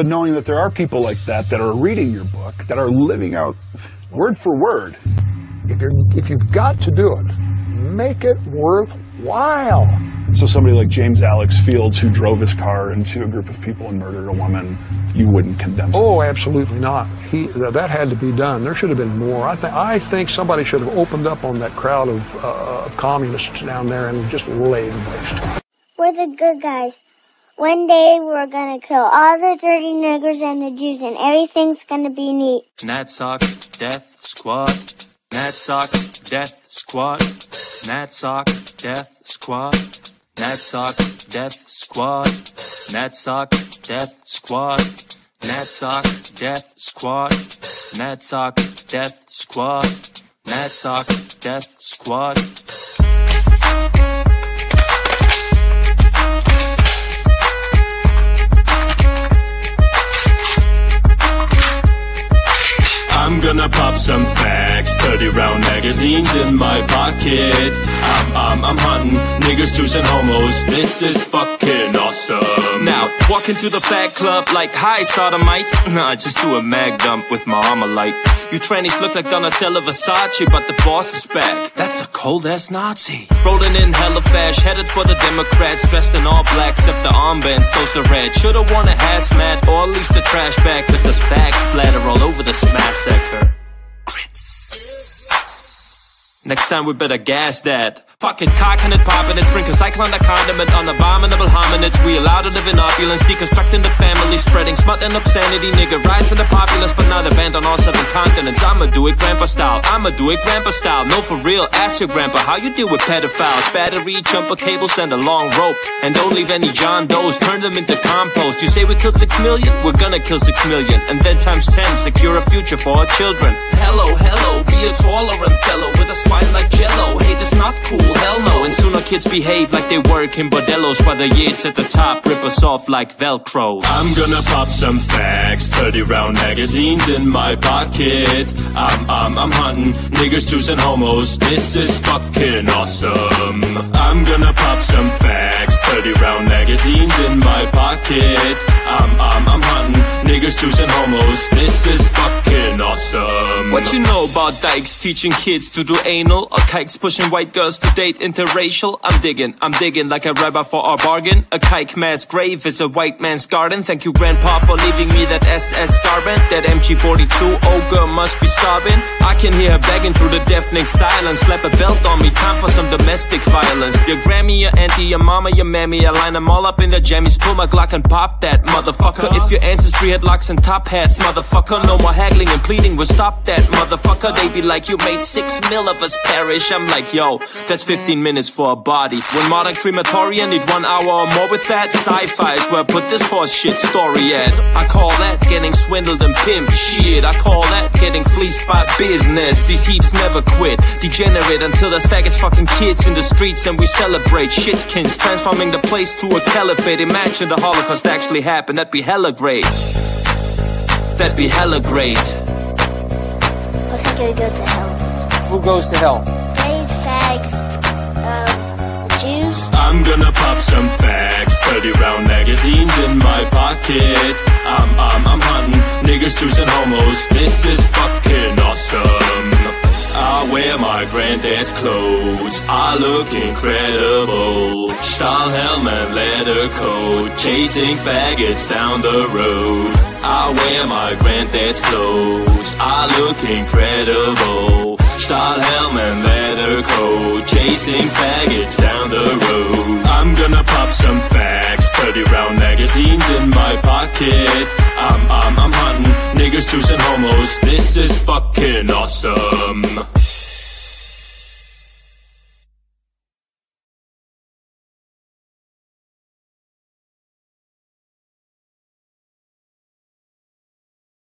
but knowing that there are people like that that are reading your book, that are living out word for word. If, you're, if you've got to do it, make it worthwhile. So somebody like James Alex Fields, who drove his car into a group of people and murdered a woman, you wouldn't condemn. Oh, absolutely not. He, that had to be done. There should have been more. I, th- I think somebody should have opened up on that crowd of, uh, of communists down there and just laid waste. We're the good guys. One day we're gonna kill all the dirty niggers and the Jews, and everything's gonna be neat. Natsock, Death Squad. Natsock, Death Squad. Natsock, Death Squad. Natsock, Death Squad. Natsock, Death Squad. Natsock, Death Squad. Natsock, Death Squad. Natsock, Death Squad. Some facts, 30 round magazines in my pocket. I'm, I'm, I'm hunting niggas, Jews, and homos. This is fucking awesome. Now, walk into the fat club like, hi, sodomites. Nah, just do a mag dump with my ArmaLite You trannies look like Donatella Versace, but the boss is back. That's a cold ass Nazi. Rolling in hella fast, headed for the Democrats, dressed in all black, except the armbands, those are red. Should've worn a hazmat, or at least a trash bag, cause there's facts splatter all over this massacre. Next time we better gas that. Fucking cocking it, popping it, sprinkle Zyklon the condiment on abominable hominids. We allowed to live in opulence, deconstructing the family, spreading smut and obscenity, nigga. Rising the populace, but not a band on all seven continents. I'ma do it grandpa style. I'ma do it grandpa style. No, for real, ask your grandpa how you deal with pedophiles. Battery, jumper cables, and a long rope. And don't leave any John Does, turn them into compost. You say we killed six million? We're gonna kill six million. And then times ten, secure a future for our children. Hello, hello, be a tolerant fellow with a spine like jello. Kids behave like they work in bordellos while the yates at the top rip us off like velcro. I'm gonna pop some facts, 30 round magazines in my pocket. I'm, I'm, I'm hunting niggas, and homos. This is fucking awesome. I'm gonna pop some facts, 30 round magazines in my pocket. I'm, I'm, I'm hunting niggas, and homos. This is fucking. What you know about dykes teaching kids to do anal? Or kikes pushing white girls to date interracial? I'm digging, I'm digging like a rabbi for our bargain. A kike mass grave is a white man's garden. Thank you, grandpa, for leaving me that SS Garbant. That MG42, oh girl must be sobbing. I can hear her begging through the deafening silence. Slap a belt on me, time for some domestic violence. Your Grammy, your auntie, your mama, your mammy. I line them all up in their jammies. Pull my Glock and pop that motherfucker. If your ancestry had locks and top hats, motherfucker. No more haggling and pleading, we'll stop that motherfucker. They be like, you made six mil of us perish. I'm like, yo, that's 15 minutes for a body. When modern crematorium need one hour or more with that, sci-fi is where I put this horse shit story at. I call that getting swindled and pimped. Shit, I call that getting fleeced by business. These heaps never quit, degenerate until there's faggots fucking kids in the streets and we celebrate shitskins, transforming the place to a caliphate. Imagine the Holocaust actually happened, that'd be hella great. That'd be hella great. Who's gonna go to hell? Who goes to hell? Gays, fags, um, the Jews. I'm gonna pop some facts, 30 round magazines in my pocket. I'm, I'm, I'm hunting niggas, Jews, and homos. This is fucking awesome. I wear my granddad's clothes. I look incredible. Stahl helmet, leather coat, chasing faggots down the road. I wear my granddad's clothes. I look incredible. Stahl helmet, leather coat, chasing faggots down the road. I'm gonna pop some facts, 30 round magazines in my pocket. I'm, I'm, I'm hunting niggas, and homos. This is fucking awesome.